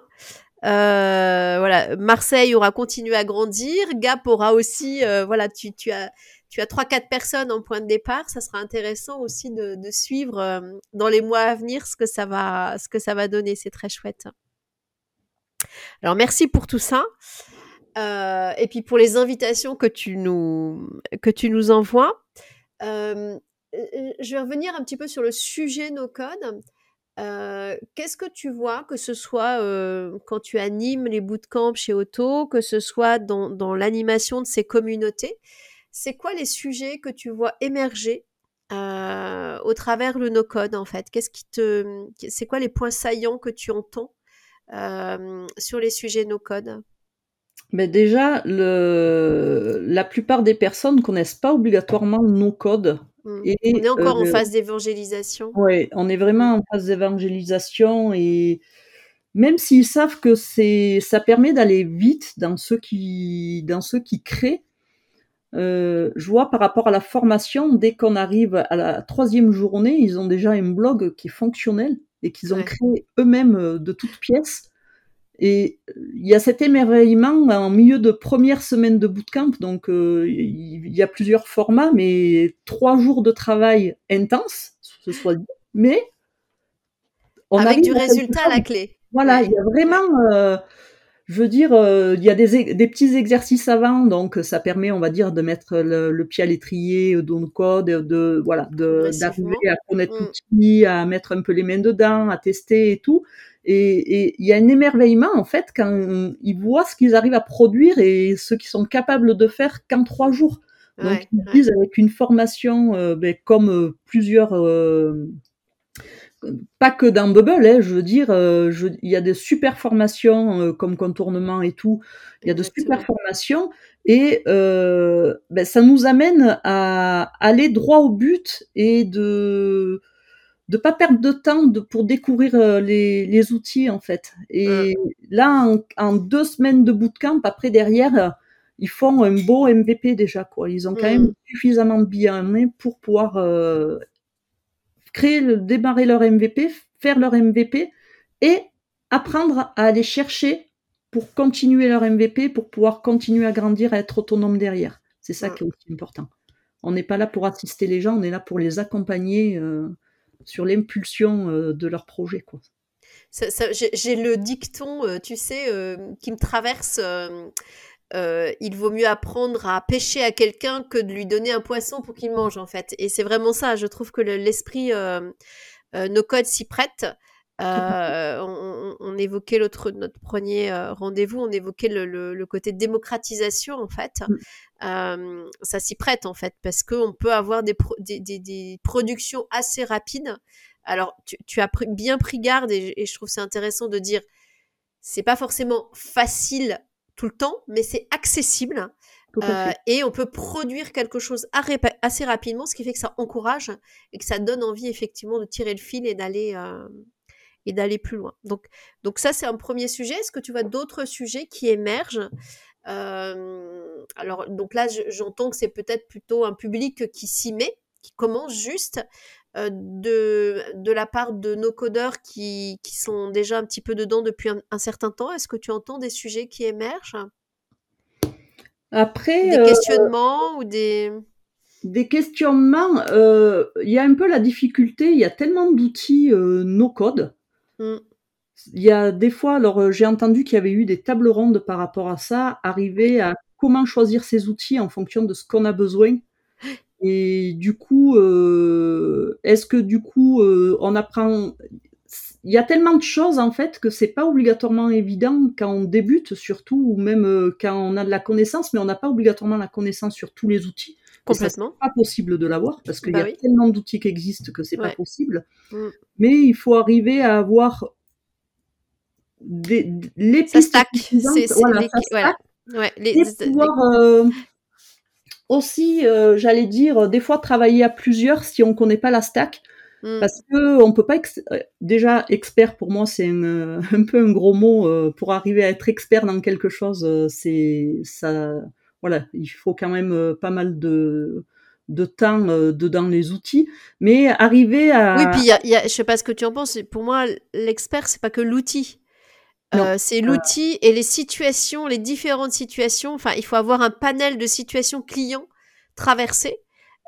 Voilà, Marseille aura continué à grandir, Gap aura aussi, voilà, tu, tu as tu as trois quatre personnes en point de départ. Ça sera intéressant aussi de, suivre euh, dans les mois à venir ce que ça va ce que ça va donner. C'est très chouette. Alors merci pour tout ça. Euh, et puis pour les invitations que tu nous que tu nous envoies. Euh, je vais revenir un petit peu sur le sujet no code. Qu'est-ce que tu vois, que ce soit quand tu animes les bootcamps chez Auto, que ce soit dans l'animation de ces communautés? C'est quoi les sujets que tu vois émerger euh, au travers le no code en fait? Qu'est-ce qui te, c'est quoi les points saillants que tu entends euh, sur les sujets no code Mais déjà, le... la plupart des personnes connaissent pas obligatoirement nos codes. Mm. Et, On est encore en euh, phase d'évangélisation. Ouais, on est vraiment en phase d'évangélisation et même s'ils savent que c'est, ça permet d'aller vite dans ceux qui, dans ceux qui créent, euh, je vois par rapport à la formation, dès qu'on arrive à la troisième journée, ils ont déjà un blog qui est fonctionnel et qu'ils ont Ouais. créé eux-mêmes euh, de toutes pièces. Et il y a cet émerveillement en milieu de première semaine de bootcamp, donc euh, il y a plusieurs formats, mais trois jours de travail intense, ce soit dit, mais on Avec du résultat à la clé. Voilà, il y a vraiment, euh, je veux dire, euh, il y a des, des petits exercices avant, donc ça permet, on va dire, de mettre le, le pied à l'étrier, dans le code, de voilà, de Progressivement. d'arriver à connaître Mm. l'outil, à mettre un peu les mains dedans, à tester et tout. Et et il y a un émerveillement en fait quand ils voient ce qu'ils arrivent à produire et ce qu'ils sont capables de faire qu'en trois jours. Donc Ouais, ils ouais. disent avec une formation, euh, ben, comme euh, plusieurs pas que dans Bubble, hein, je veux dire, euh, je- il y a des super formations euh, comme contournement et tout. Il y a de super formations et euh, ben, ça nous amène à aller droit au but et de de pas perdre de temps de, pour découvrir euh, les, les outils en fait. Et là, en, en deux semaines de bootcamp, après derrière, ils font un beau MVP déjà quoi. Ils ont quand Mm. même suffisamment de billes en main pour pouvoir euh, créer, le, démarrer leur MVP, faire leur MVP et apprendre à aller chercher pour continuer leur MVP, pour pouvoir continuer à grandir, à être autonome derrière. C'est ça Mm. qui est aussi important. On n'est pas là pour assister les gens, on est là pour les accompagner euh, sur l'impulsion euh, de leur projet. Quoi. Ça- ça- J'ai j'ai le dicton, euh, tu sais, euh, qui me traverse. Euh, il vaut mieux apprendre à pêcher à quelqu'un que de lui donner un poisson pour qu'il mange, en fait. Et c'est vraiment ça. Je trouve que le- l'esprit euh, euh, no code s'y prête. Euh, *laughs* on, on, évoquait l'autre notre premier rendez-vous, on évoquait le, le, le, côté démocratisation en fait. Mm. Ça s'y prête en fait parce qu'on peut avoir des, pro des, des, des, productions assez rapides. Alors tu, tu as pr bien pris garde et, et je trouve c'est intéressant de dire c'est pas forcément facile tout le temps, mais c'est accessible. Euh, et on peut produire quelque chose assez rapidement, ce qui fait que ça encourage et que ça donne envie effectivement de tirer le fil et d'aller euh, et d'aller plus loin. Donc, donc ça c'est un premier sujet. Est-ce que tu vois d'autres sujets qui émergent? Euh, Alors donc là j'entends que c'est peut-être plutôt un public qui s'y met, qui commence juste. Euh, de, de la part de nos codeurs qui, qui sont déjà un petit peu dedans depuis un, un certain temps? Est-ce que tu entends des sujets qui émergent? Après, des questionnements euh, ou des des questionnements. Euh, il y a un peu la difficulté. Il y a tellement d'outils euh, no code. Mm. Il y a des fois, alors j'ai entendu qu'il y avait eu des tables rondes par rapport à ça, arriver à comment choisir ces outils en fonction de ce qu'on a besoin. *laughs* Et du coup, est-ce que du coup, on apprend il y a tellement de choses en fait que c'est pas obligatoirement évident quand on débute surtout ou même euh, quand on a de la connaissance mais on n'a pas obligatoirement la connaissance sur tous les outils complètement c'est pas possible de l'avoir parce qu'il bah y a oui. tellement d'outils qui existent que c'est ouais. pas possible mm. mais il faut arriver à avoir des, les ça stack c'est voilà, les, voilà. Ouais, les, et pouvoir euh, aussi euh, j'allais dire des fois travailler à plusieurs si on connaît pas la stack. Mm. Parce que on peut pas ex euh, déjà expert pour moi c'est un, euh, *laughs* un, peu un gros mot euh, pour arriver à être expert dans quelque chose c'est ça voilà il faut quand même pas mal de de temps euh, dedans les outils, mais arriver à oui puis y a, y a, je sais pas ce que tu en penses pour moi l'expert c'est pas que l'outil euh, c'est l'outil et les situations les différentes situations enfin il faut avoir un panel de situations clients traversées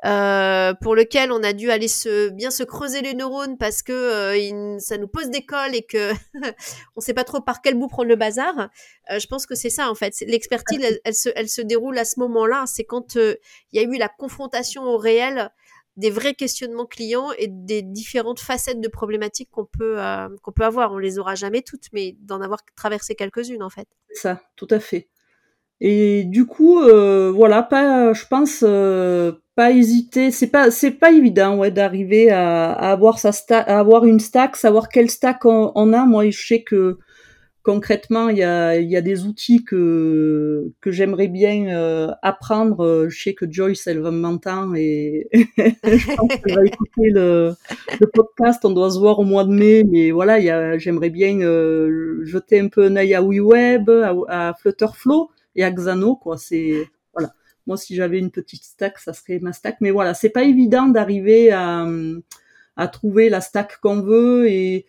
euh, pour lequel on a dû aller se bien se creuser les neurones parce que euh, il, ça nous pose des cols et que *laughs* on sait pas trop par quel bout prendre le bazar. Euh, je pense que c'est ça en fait. L'expertise, elle, elle, se, elle se déroule à ce moment-là. C'est quand il y a eu la confrontation au réel des vrais questionnements clients et des différentes facettes de problématiques qu'on peut euh, qu'on peut avoir. On les aura jamais toutes, mais d'en avoir traversé quelques-unes en fait. Ça, tout à fait. Et du coup, euh, voilà, pas, je pense, euh, pas hésiter. C'est pas, c'est pas évident, ouais, d'arriver à, à, avoir à avoir une stack, savoir quel stack on, on, a. Moi, je sais que concrètement, il y a, y a des outils que que j'aimerais bien euh, apprendre. Je sais que Joyce, elle va m'entendre et *laughs* je pense qu'elle va écouter le, podcast. On doit se voir au mois de mai, mais voilà, j'aimerais bien euh, jeter un peu un œil à WeWeb, à, à Flutterflow et à Xano, quoi. C'est voilà. Moi, si j'avais une petite stack, ça serait ma stack. Mais voilà, c'est pas évident d'arriver à, à trouver la stack qu'on veut et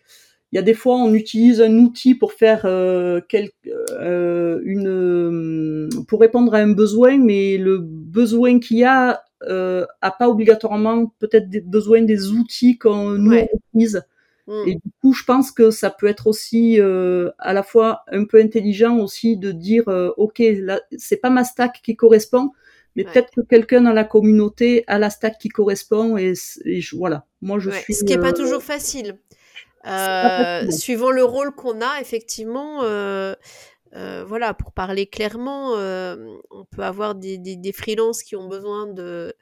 il y a des fois on utilise un outil pour faire euh, quel, euh, une pour répondre à un besoin, mais le besoin qu'il y a euh, a pas obligatoirement peut-être besoin des outils qu'on nous ouais. utilise. Mm. Et du coup, je pense que ça peut être aussi euh, à la fois un peu intelligent aussi de dire, euh, ok, là, c'est pas ma stack qui correspond, mais ouais. peut-être que quelqu'un dans la communauté a la stack qui correspond et, et je, voilà. Moi, je ouais. suis. Ce qui n'est pas toujours facile. Euh, suivant le rôle qu'on a, effectivement. Euh, voilà, pour parler clairement, on peut avoir des, des, des freelances qui ont besoin de,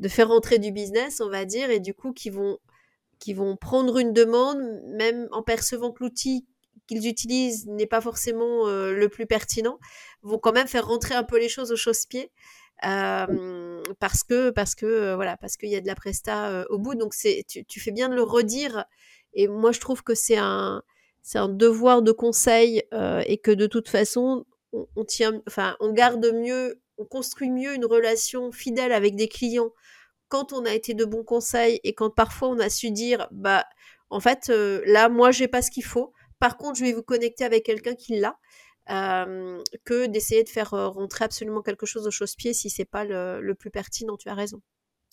de faire rentrer du business, on va dire, et du coup qui vont qui vont prendre une demande, même en percevant que l'outil qu'ils utilisent n'est pas forcément euh, le plus pertinent, vont quand même faire rentrer un peu les choses au chausse-pied. Euh, parce que parce que euh, voilà parce qu'il y a de la presta euh, au bout donc c'est tu, tu, fais bien de le redire et moi je trouve que c'est un c'est un devoir de conseil euh, et que de toute façon on, tient on garde mieux on construit mieux une relation fidèle avec des clients quand on a été de bons conseils et quand parfois on a su dire bah en fait euh, là moi j'ai pas ce qu'il faut. Par contre je vais vous connecter avec quelqu'un qui l'a euh, que d'essayer de faire rentrer absolument quelque chose au chausse-pied si c'est pas le, plus pertinent. Tu as raison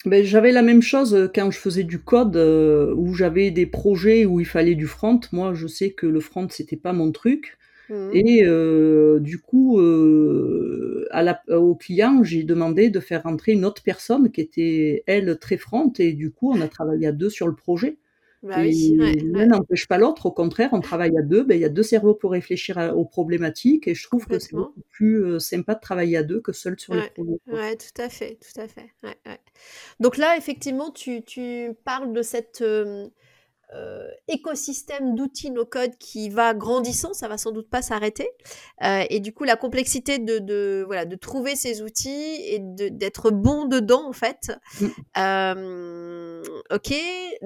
ben, j'avais la même chose quand je faisais du code euh, où j'avais des projets où il fallait du front moi je sais que le front c'était pas mon truc Mmh. Et euh, du coup, euh, à la, au client, j'ai demandé de faire rentrer une autre personne qui était, elle, très franche. Et du coup, on a travaillé à deux sur le projet. Bah oui, ouais, l'un ouais, n'empêche pas l'autre. Au contraire, on travaille à deux. Ben, il y a deux cerveaux pour réfléchir à- aux problématiques. Et je trouve que c'est beaucoup plus euh, sympa de travailler à deux que seul sur les Ouais, quoi. ouais, tout à fait, tout à fait. Donc là, effectivement, tu, tu parles de cet euh, euh, écosystème d'outils no-code qui va grandissant, ça va sans doute pas s'arrêter. Euh, et du coup, la complexité de, de, voilà, de trouver ces outils et de- d'être bon dedans, en fait. Mm. Euh, ok,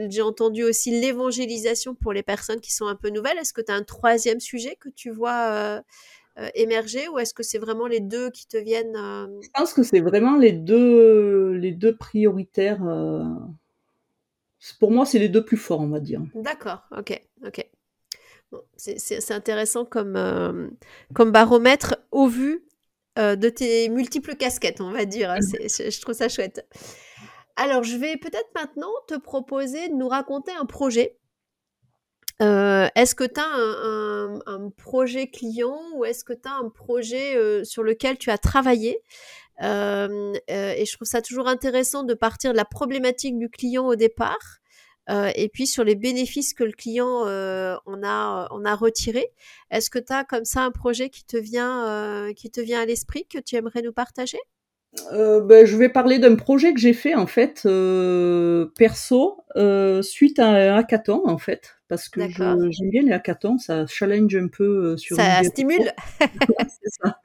j'ai entendu aussi l'évangélisation pour les personnes qui sont un peu nouvelles. Est-ce que tu as un troisième sujet que tu vois émerger ou est-ce que c'est vraiment les deux qui te viennent Je pense que c'est vraiment les deux, les deux prioritaires. Pour moi, c'est les deux plus forts, on va dire. D'accord, ok, ok. Bon, c'est intéressant comme, euh, comme baromètre au vu euh, de tes multiples casquettes, on va dire. hein. C'est- Je, je trouve ça chouette. Alors, je vais peut-être maintenant te proposer de nous raconter un projet. Euh, est-ce que tu as un, un- un projet client ou est-ce que tu as un projet euh, sur lequel tu as travaillé? Et je trouve ça toujours intéressant de partir de la problématique du client au départ euh, et puis sur les bénéfices que le client euh, en, a, en a retiré. Est-ce que tu as comme ça un projet qui te vient, euh, qui te vient à l'esprit que tu aimerais nous partager? Ben, je vais parler d'un projet que j'ai fait en fait perso suite à un hackathon en fait parce que j'aime bien les hackathons, ça challenge un peu sur Ça stimule *laughs* C'est ça.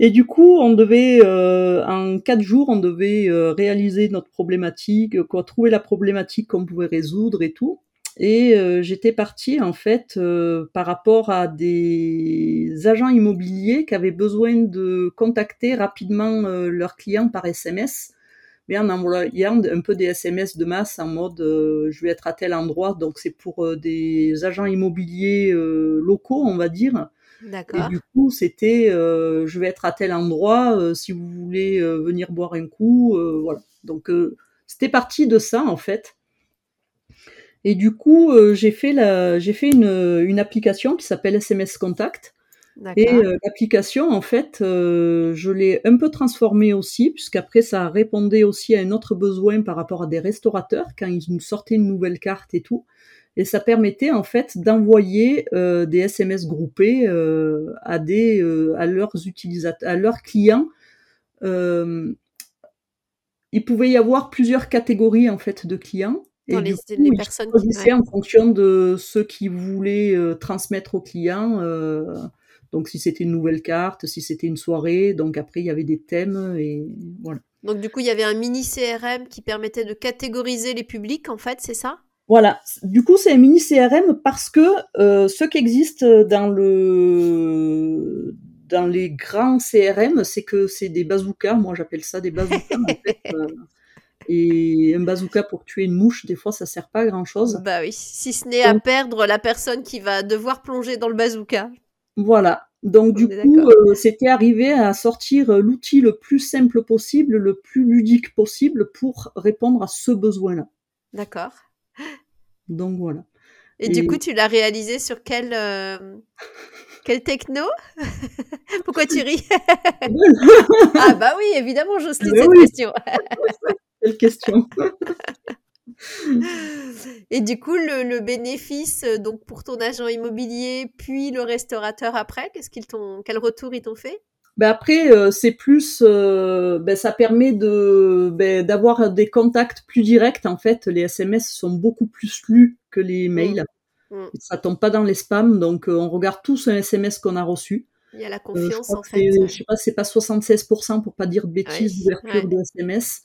Et du coup, on devait euh, en quatre jours, on devait euh, réaliser notre problématique, euh, quoi, trouver la problématique qu'on pouvait résoudre et tout. Et euh, j'étais partie en fait euh, par rapport à des agents immobiliers qui avaient besoin de contacter rapidement euh, leurs clients par SMS, mais en envoyant un peu des SMS de masse en mode je vais être à tel endroit. Donc c'est pour des agents immobiliers locaux, on va dire. Et du coup, c'était euh, je vais être à tel endroit euh, si vous voulez euh, venir boire un coup, voilà. Donc c'était parti de ça en fait. Et du coup, j'ai fait la, j'ai fait une, une application qui s'appelle SMS Contact. Et D'accord. l'application, en fait, je l'ai un peu transformée aussi, puisqu'après ça répondait aussi à un autre besoin par rapport à des restaurateurs quand ils nous sortaient une nouvelle carte et tout. Et ça permettait en fait d'envoyer euh, des SMS groupés euh, à des euh, à leurs utilisateurs, à leurs clients. Il pouvait y avoir plusieurs catégories en fait de clients. Dans les, coup, les ils personnes qui. en fonction de ceux qui voulaient transmettre aux clients. donc si c'était une nouvelle carte, si c'était une soirée, donc après il y avait des thèmes et voilà. Donc, du coup, il y avait un mini CRM qui permettait de catégoriser les publics, en fait, c'est ça? Voilà. Du coup, c'est un mini CRM parce que euh, ce qui existe dans le dans les grands CRM, c'est que c'est des bazookas. Moi, j'appelle ça des bazookas. en fait, euh, et un bazooka pour tuer une mouche, des fois, ça sert pas à grand chose. Bah oui, si ce n'est à perdre la personne qui va devoir plonger dans le bazooka. Voilà. Donc du On coup, euh, c'était arrivé à sortir l'outil le plus simple possible, le plus ludique possible pour répondre à ce besoin-là. D'accord. Donc voilà. Et, Et- du coup, tu l'as réalisé sur quel, euh, quel techno? *laughs* Pourquoi tu ris? *laughs* Ah bah oui, évidemment, Jocelyne, Ah bah cette oui. question. *laughs* Quelle question. Et du coup, le, le bénéfice euh, donc pour ton agent immobilier, puis le restaurateur après, qu'est-ce qu'ils t'ont, quel retour ils t'ont fait? Ben après, euh, c'est plus, euh, ben ça permet de ben, d'avoir des contacts plus directs. En fait, les SMS sont beaucoup plus lus que les mails. Mm. Ça tombe pas dans les spams, donc euh, on regarde tous un SMS qu'on a reçu. Il y a la confiance en fait. c'est- je sais pas, c'est pas 76% pour pas dire de bêtises Ouais, d'ouverture ouais. de SMS.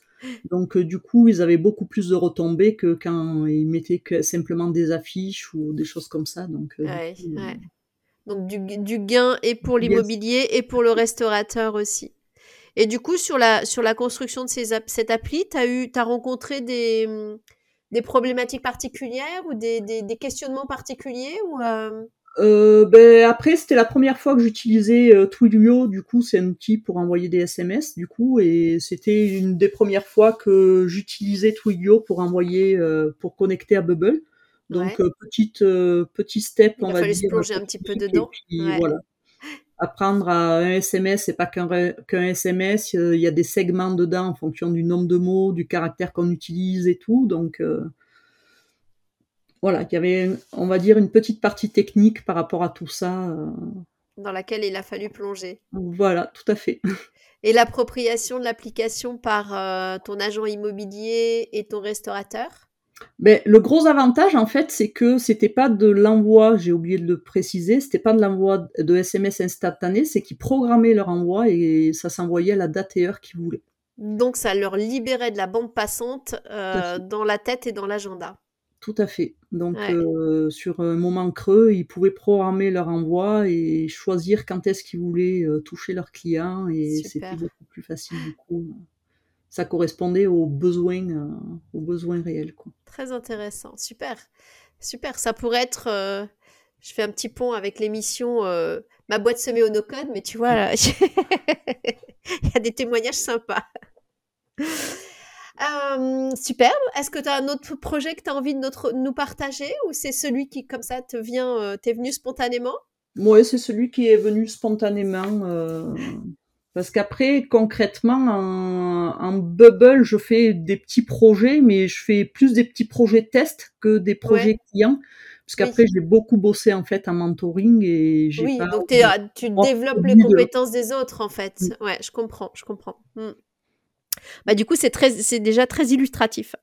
Donc du coup, ils avaient beaucoup plus de retombées que quand ils mettaient que simplement des affiches ou des choses comme ça. Donc Ouais, coup, ouais. Donc du, du gain et pour l'immobilier et pour le restaurateur aussi. Et du coup, sur la, sur la construction de ces cette appli, tu as, eu, t'as rencontré des, des problématiques particulières ou des, des, des questionnements particuliers ou, euh, Euh, ben après, c'était la première fois que j'utilisais euh, Twilio. Du coup, c'est un outil pour envoyer des SMS. Du coup, et c'était une des premières fois que j'utilisais Twilio pour envoyer, pour connecter à Bubble. Donc, Ouais. euh, petite, euh, petit step, Il on a va fallu se dire. plonger un petit peu dedans. Et puis, Ouais. voilà. Apprendre à un SMS, c'est pas qu'un SMS. euh, Il y a des segments dedans en fonction du nombre de mots, du caractère qu'on utilise et tout. Donc, voilà, il y avait, on va dire, une petite partie technique par rapport à tout ça. Dans laquelle il a fallu plonger. voilà, tout à fait. *laughs* Et l'appropriation de l'application par euh, ton agent immobilier et ton restaurateur? Mais le gros avantage, en fait, c'est que c'était pas de l'envoi, j'ai oublié de le préciser, c'était pas de l'envoi de SMS instantané, c'est qu'ils programmaient leur envoi et ça s'envoyait à la date et heure qu'ils voulaient. Donc ça leur libérait de la bande passante euh, dans la tête et dans l'agenda. Tout à fait. Donc, Ouais. euh, sur un moment creux, ils pouvaient programmer leur envoi et choisir quand est-ce qu'ils voulaient euh, toucher leurs clients et c'était beaucoup plus facile du coup. Ça correspondait aux besoins, euh, aux besoins réels. Quoi. Très intéressant, super, super. Ça pourrait être, euh, je fais un petit pont avec l'émission euh, Ma boîte se met au no-code, mais tu vois, là, *laughs* il y a des témoignages sympas. Superbe. Est-ce que tu as un autre projet que tu as envie de notre- nous partager ou c'est celui qui, comme ça, te vient, t'es venu spontanément? Moi, c'est celui qui est venu spontanément. Parce qu'après, concrètement, en, en Bubble, je fais des petits projets, mais je fais plus des petits projets tests que des projets Ouais. clients. Parce qu'après, j'ai beaucoup bossé en fait en mentoring et j'ai Oui, pas donc ah, tu développes les de- compétences des autres, en fait. Mm. Ouais, je comprends, je comprends. Hmm. Bah, du coup, c'est déjà très illustratif.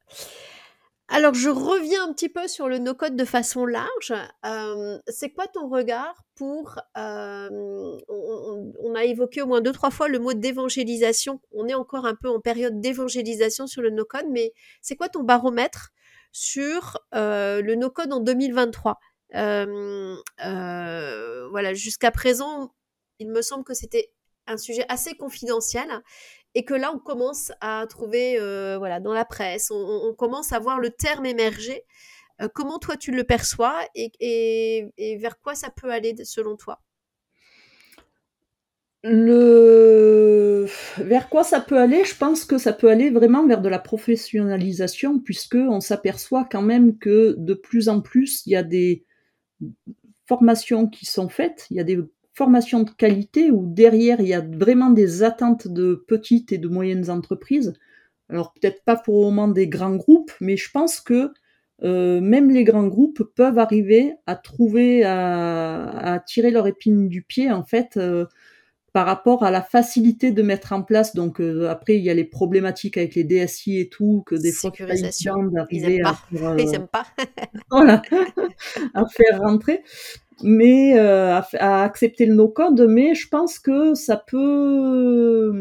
Alors, je reviens un petit peu sur le no-code de façon large. Euh, c'est quoi ton regard pour... euh, on, a évoqué au moins deux, trois fois le mot d'évangélisation. On est encore un peu en période d'évangélisation sur le no-code, mais c'est quoi ton baromètre sur euh, le no-code en 2023 Euh, euh, Voilà, jusqu'à présent, il me semble que c'était un sujet assez confidentiel et que là on commence à trouver euh, voilà dans la presse on, commence à voir le terme émerger. Euh, comment toi tu le perçois et, et- et vers quoi ça peut aller selon toi? Le... Vers quoi ça peut aller? Je pense que ça peut aller vraiment vers de la professionnalisation, puisque on s'aperçoit quand même que de plus en plus, il y a des formations qui sont faites, il y a des formations de qualité où derrière, il y a vraiment des attentes de petites et de moyennes entreprises. Alors peut-être pas pour le moment des grands groupes, mais je pense que euh, même les grands groupes peuvent arriver à trouver, à, à tirer leur épine du pied, en fait, euh, par rapport à la facilité de mettre en place. Donc euh, après, il y a les problématiques avec les DSI et tout, que des fois, d'arriver à faire, *laughs* voilà, *laughs* à faire rentrer, mais euh, à, accepter le no-code. Mais je pense que ça peut.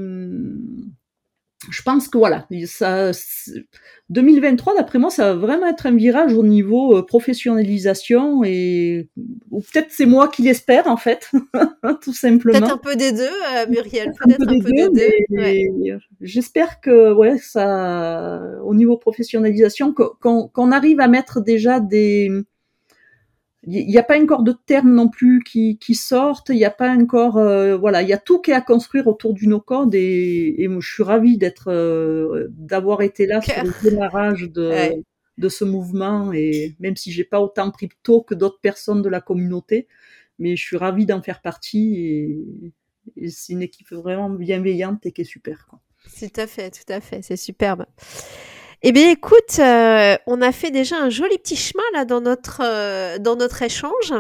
Je pense que voilà, ça, c'est- 2023, d'après moi, ça va vraiment être un virage au niveau euh, professionnalisation et ou peut-être c'est moi qui l'espère en fait, *laughs* tout simplement. peut-être un peu des deux euh, Muriel Un peut-être peu un peu des deux, deux ouais. mais j'espère que ouais, ça, au niveau professionnalisation, qu'on- qu'on arrive à mettre déjà des. Il n'y a pas encore de termes non plus qui, qui sortent. Il n'y a pas encore, euh, voilà, il y a tout qui est à construire autour du no-code et, et moi, je suis ravie d'être, euh, d'avoir été là sur le démarrage de, Ouais. de ce mouvement et même si j'ai pas autant pris tôt que d'autres personnes de la communauté, mais je suis ravie d'en faire partie et, et c'est une équipe vraiment bienveillante et qui est super. Quoi. Tout à fait, tout à fait, c'est superbe. Eh bien, écoute, euh, on a fait déjà un joli petit chemin là dans notre, euh, dans notre échange.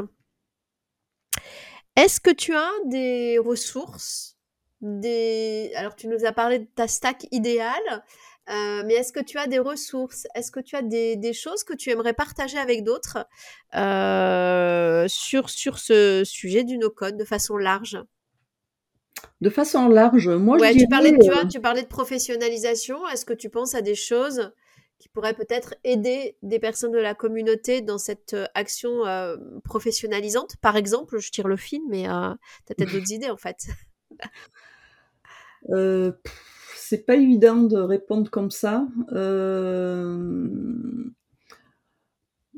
Est-ce que tu as des ressources des... Alors, tu nous as parlé de ta stack idéale, euh, mais est-ce que tu as des ressources? Est-ce que tu as des, des choses que tu aimerais partager avec d'autres sur, sur ce sujet du no-code de façon large? De façon large, moi ouais, je dirais, tu parlais, tu, euh, vois, tu parlais de professionnalisation. Est-ce que tu penses à des choses qui pourraient peut-être aider des personnes de la communauté dans cette euh, action euh, professionnalisante? Par exemple, je tire le film, mais euh, tu as peut-être d'autres *laughs* idées en fait. Euh, c'est pas évident de répondre comme ça.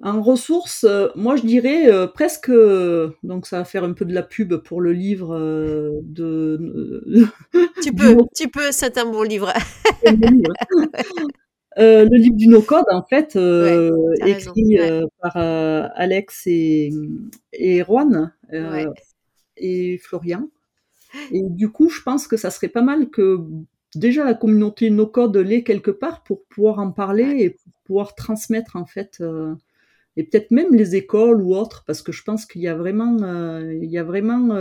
En ressources, euh, moi je dirais euh, presque, euh, donc ça va faire un peu de la pub pour le livre euh, de. *laughs* Tu peux, no- tu peux, c'est un bon livre. *laughs* *laughs* Le livre du no-code, en fait, écrit ouais. par Alex et, et Juan et Florian. Et du coup, je pense que ça serait pas mal que déjà la communauté no-code l'ait quelque part pour pouvoir en parler et pour pouvoir transmettre en fait et peut-être même les écoles ou autres, parce que je pense qu'il y a vraiment, il y a vraiment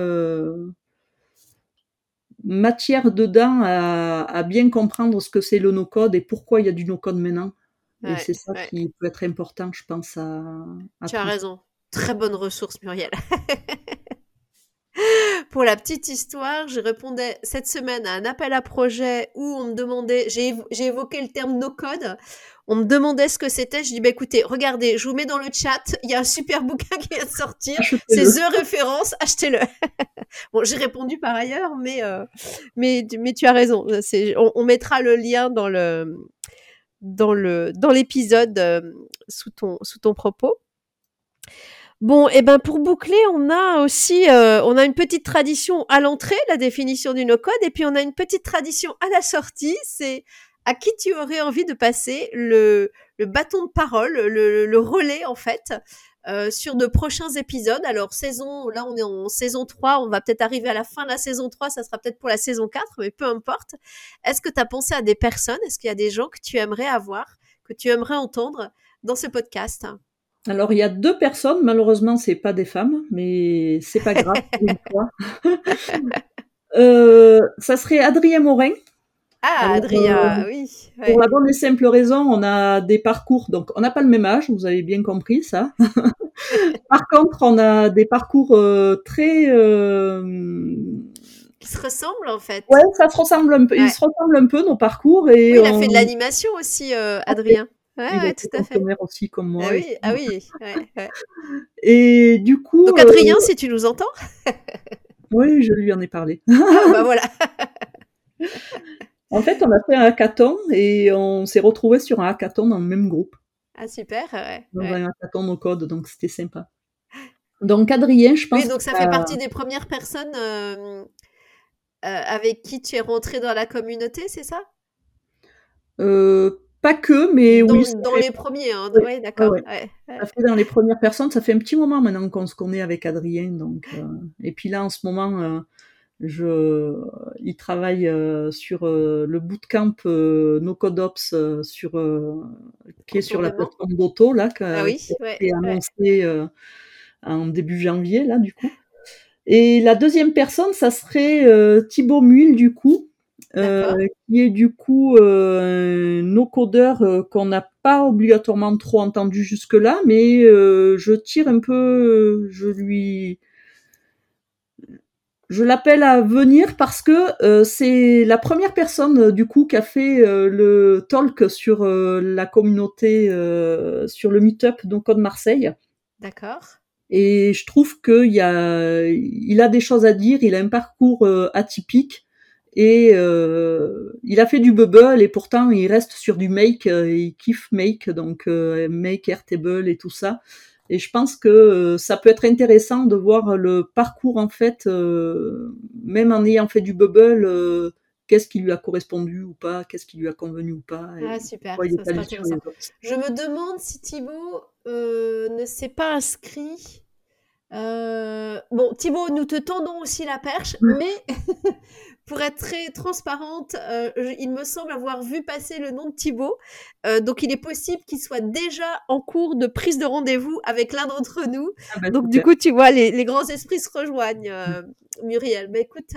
matière dedans à, bien comprendre ce que c'est le no-code et pourquoi il y a du no-code maintenant. et c'est ça qui peut être important, je pense, à. tu as raison. Très bonne ressource, Muriel. *laughs* *laughs* Pour la petite histoire, je répondais cette semaine à un appel à projet où on me demandait, j'ai évoqué le terme no-code, on me demandait ce que c'était, je dis, bah écoutez, regardez, je vous mets dans le chat, il y a un super *laughs* bouquin qui vient de sortir, c'est The Référence, achetez-le. *laughs* bon, j'ai répondu par ailleurs, mais, euh, mais, mais tu as raison, on, on, mettra le lien dans le dans le dans l'épisode euh, sous ton sous ton propos. Bon, et eh ben pour boucler, on a aussi, euh, on a une petite tradition à l'entrée, la définition du no-code, et puis on a une petite tradition à la sortie, c'est à qui tu aurais envie de passer le, bâton de parole, le, le relais en fait, euh, sur de prochains épisodes. Alors saison, là on est en saison 3, on va peut-être arriver à la fin de la saison 3, ça sera peut-être pour la saison 4, mais peu importe. Est-ce que tu as pensé à des personnes? Est-ce qu'il y a des gens que tu aimerais avoir, que tu aimerais entendre dans ce podcast? Alors il y a deux personnes, malheureusement c'est pas des femmes, mais c'est pas grave. *laughs* *laughs* euh, ça serait Adrien Morin. Ah, Adrien, euh, oui. Pour la bonne et simple raison, on a des parcours, donc on n'a pas le même âge, vous avez bien compris ça. *laughs* Par contre, on a des parcours euh, très qui se ressemblent en fait. Ouais, ça se ressemble un peu. Ils se ressemblent un peu nos parcours et. Oui, il a fait de l'animation aussi, euh, Adrien. Ouais, tout à fait. aussi comme moi. Ah oui, ah oui. Ouais, *laughs* et du coup. Donc Adrien, euh, si tu nous entends. *laughs* oui, je lui en ai parlé. ah, bah *laughs* voilà. en fait, on a fait un hackathon et on s'est retrouvé sur un hackathon dans le même groupe. Ah super, ouais. Dans un hackathon au code, donc c'était sympa. Donc Adrien, je pense. Oui, donc ça fait partie des premières personnes euh, euh, avec qui tu es rentré dans la communauté, c'est ça? Euh, pas que, mais dans, oui. Dans les premiers, hein. ouais, d'accord. Ouais. Ça fait dans les premières personnes, ça fait un petit moment maintenant qu'on se connaît avec Adrien. Donc, euh... Et puis là, en ce moment, euh, je... il travaille euh, sur euh, le bootcamp No Code Ops sur, qui est sur la plateforme d'Auto, là, qui ah oui, est annoncé en début janvier, là, du coup. Et la deuxième personne, ça serait Thibaut Muil, du coup, euh, qui est du coup euh, nos codeurs euh, qu'on n'a pas obligatoirement trop entendu jusque-là, mais euh, je tire un peu, je lui, je l'appelle à venir parce que c'est la première personne du coup qui a fait le talk sur la communauté, sur le meet-up donc de Marseille. D'accord. Et je trouve qu'il a, il a des choses à dire, il a un parcours atypique et euh, il a fait du bubble et pourtant il reste sur du make, euh, il kiffe make, donc euh, make, Airtable et tout ça. Et je pense que ça peut être intéressant de voir le parcours en fait, même en ayant fait du bubble, qu'est-ce qui lui a correspondu ou pas, qu'est-ce qui lui a convenu ou pas. Ah super, ça Je me demande si Thibaut ne s'est pas inscrit. bon, Thibaut, nous te tendons aussi la perche, mais pour être très transparente, euh, il me semble avoir vu passer le nom de Thibaut. Euh, donc, il est possible qu'il soit déjà en cours de prise de rendez-vous avec l'un d'entre nous. Ah bah, donc, du coup, tu vois, les, les, grands esprits se rejoignent, euh, Muriel. Mais écoute,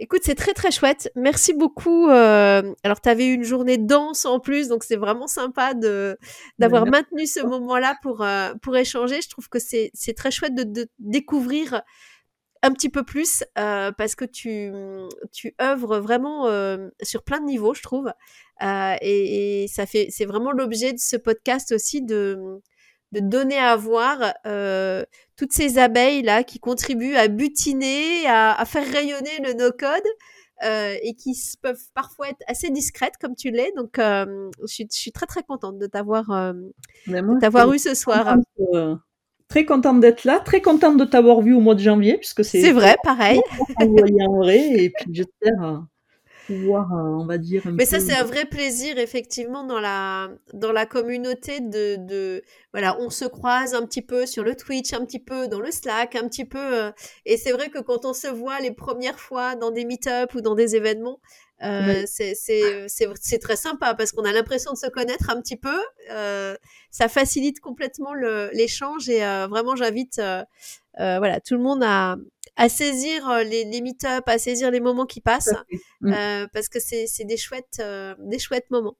écoute, c'est très, très chouette. Merci beaucoup. Euh, alors, tu avais eu une journée dense en plus, donc c'est vraiment sympa de d'avoir maintenu ce moment-là pour, pour échanger. Je trouve que c'est très chouette de, de découvrir un petit peu plus euh, parce que tu, tu œuvres vraiment euh, sur plein de niveaux, je trouve. Euh, et, et, ça fait, c'est vraiment l'objet de ce podcast aussi de, de donner à voir toutes ces abeilles là qui contribuent à butiner, à, à faire rayonner le no-code. Et qui peuvent parfois être assez discrètes comme tu l'es. Donc, je suis, je, suis, très très contente de t'avoir t'avoir eu ce soir très contente d'être là, très contente de t'avoir vu au mois de janvier, puisque c'est. C'est vrai, pareil. *laughs* en vrai, et puis j'espère. pouvoir, euh, on va dire. Mais ça, c'est un vrai plaisir, effectivement, dans la, dans la communauté de, de, voilà, on se croise un petit peu sur le Twitch, un petit peu dans le Slack, un petit peu. Euh, et c'est vrai que quand on se voit les premières fois dans des meet-up ou dans des événements, euh, c'est très sympa parce qu'on a l'impression de se connaître un petit peu. Euh, ça facilite complètement l'échange et euh, vraiment j'invite euh, euh, voilà tout le monde à, à saisir les, les meet-up, à saisir les moments qui passent mm. parce que c'est des chouettes des chouettes moments.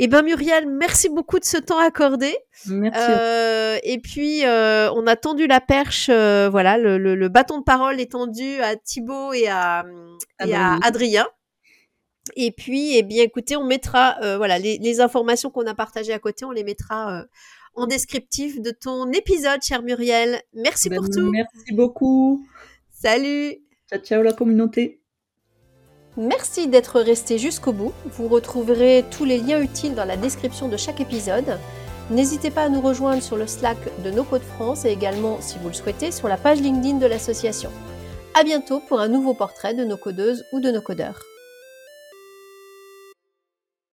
Et eh ben Muriel, merci beaucoup de ce temps accordé. Merci. et puis on a tendu la perche, voilà, le, le, le, bâton de parole est tendu à Thibaut et à, et à Adrien. Et puis, eh bien, écoutez, on mettra, euh, voilà, les, informations qu'on a partagées à côté, on les mettra euh, en descriptif de ton épisode, cher Muriel. Merci pour ben, tout. Merci beaucoup. Salut. Ciao, ciao la communauté. Merci d'être resté jusqu'au bout. Vous retrouverez tous les liens utiles dans la description de chaque épisode. N'hésitez pas à nous rejoindre sur le Slack de No Code France et également, si vous le souhaitez, sur la page LinkedIn de l'association. À bientôt pour un nouveau portrait de nos codeuses ou de nos codeurs.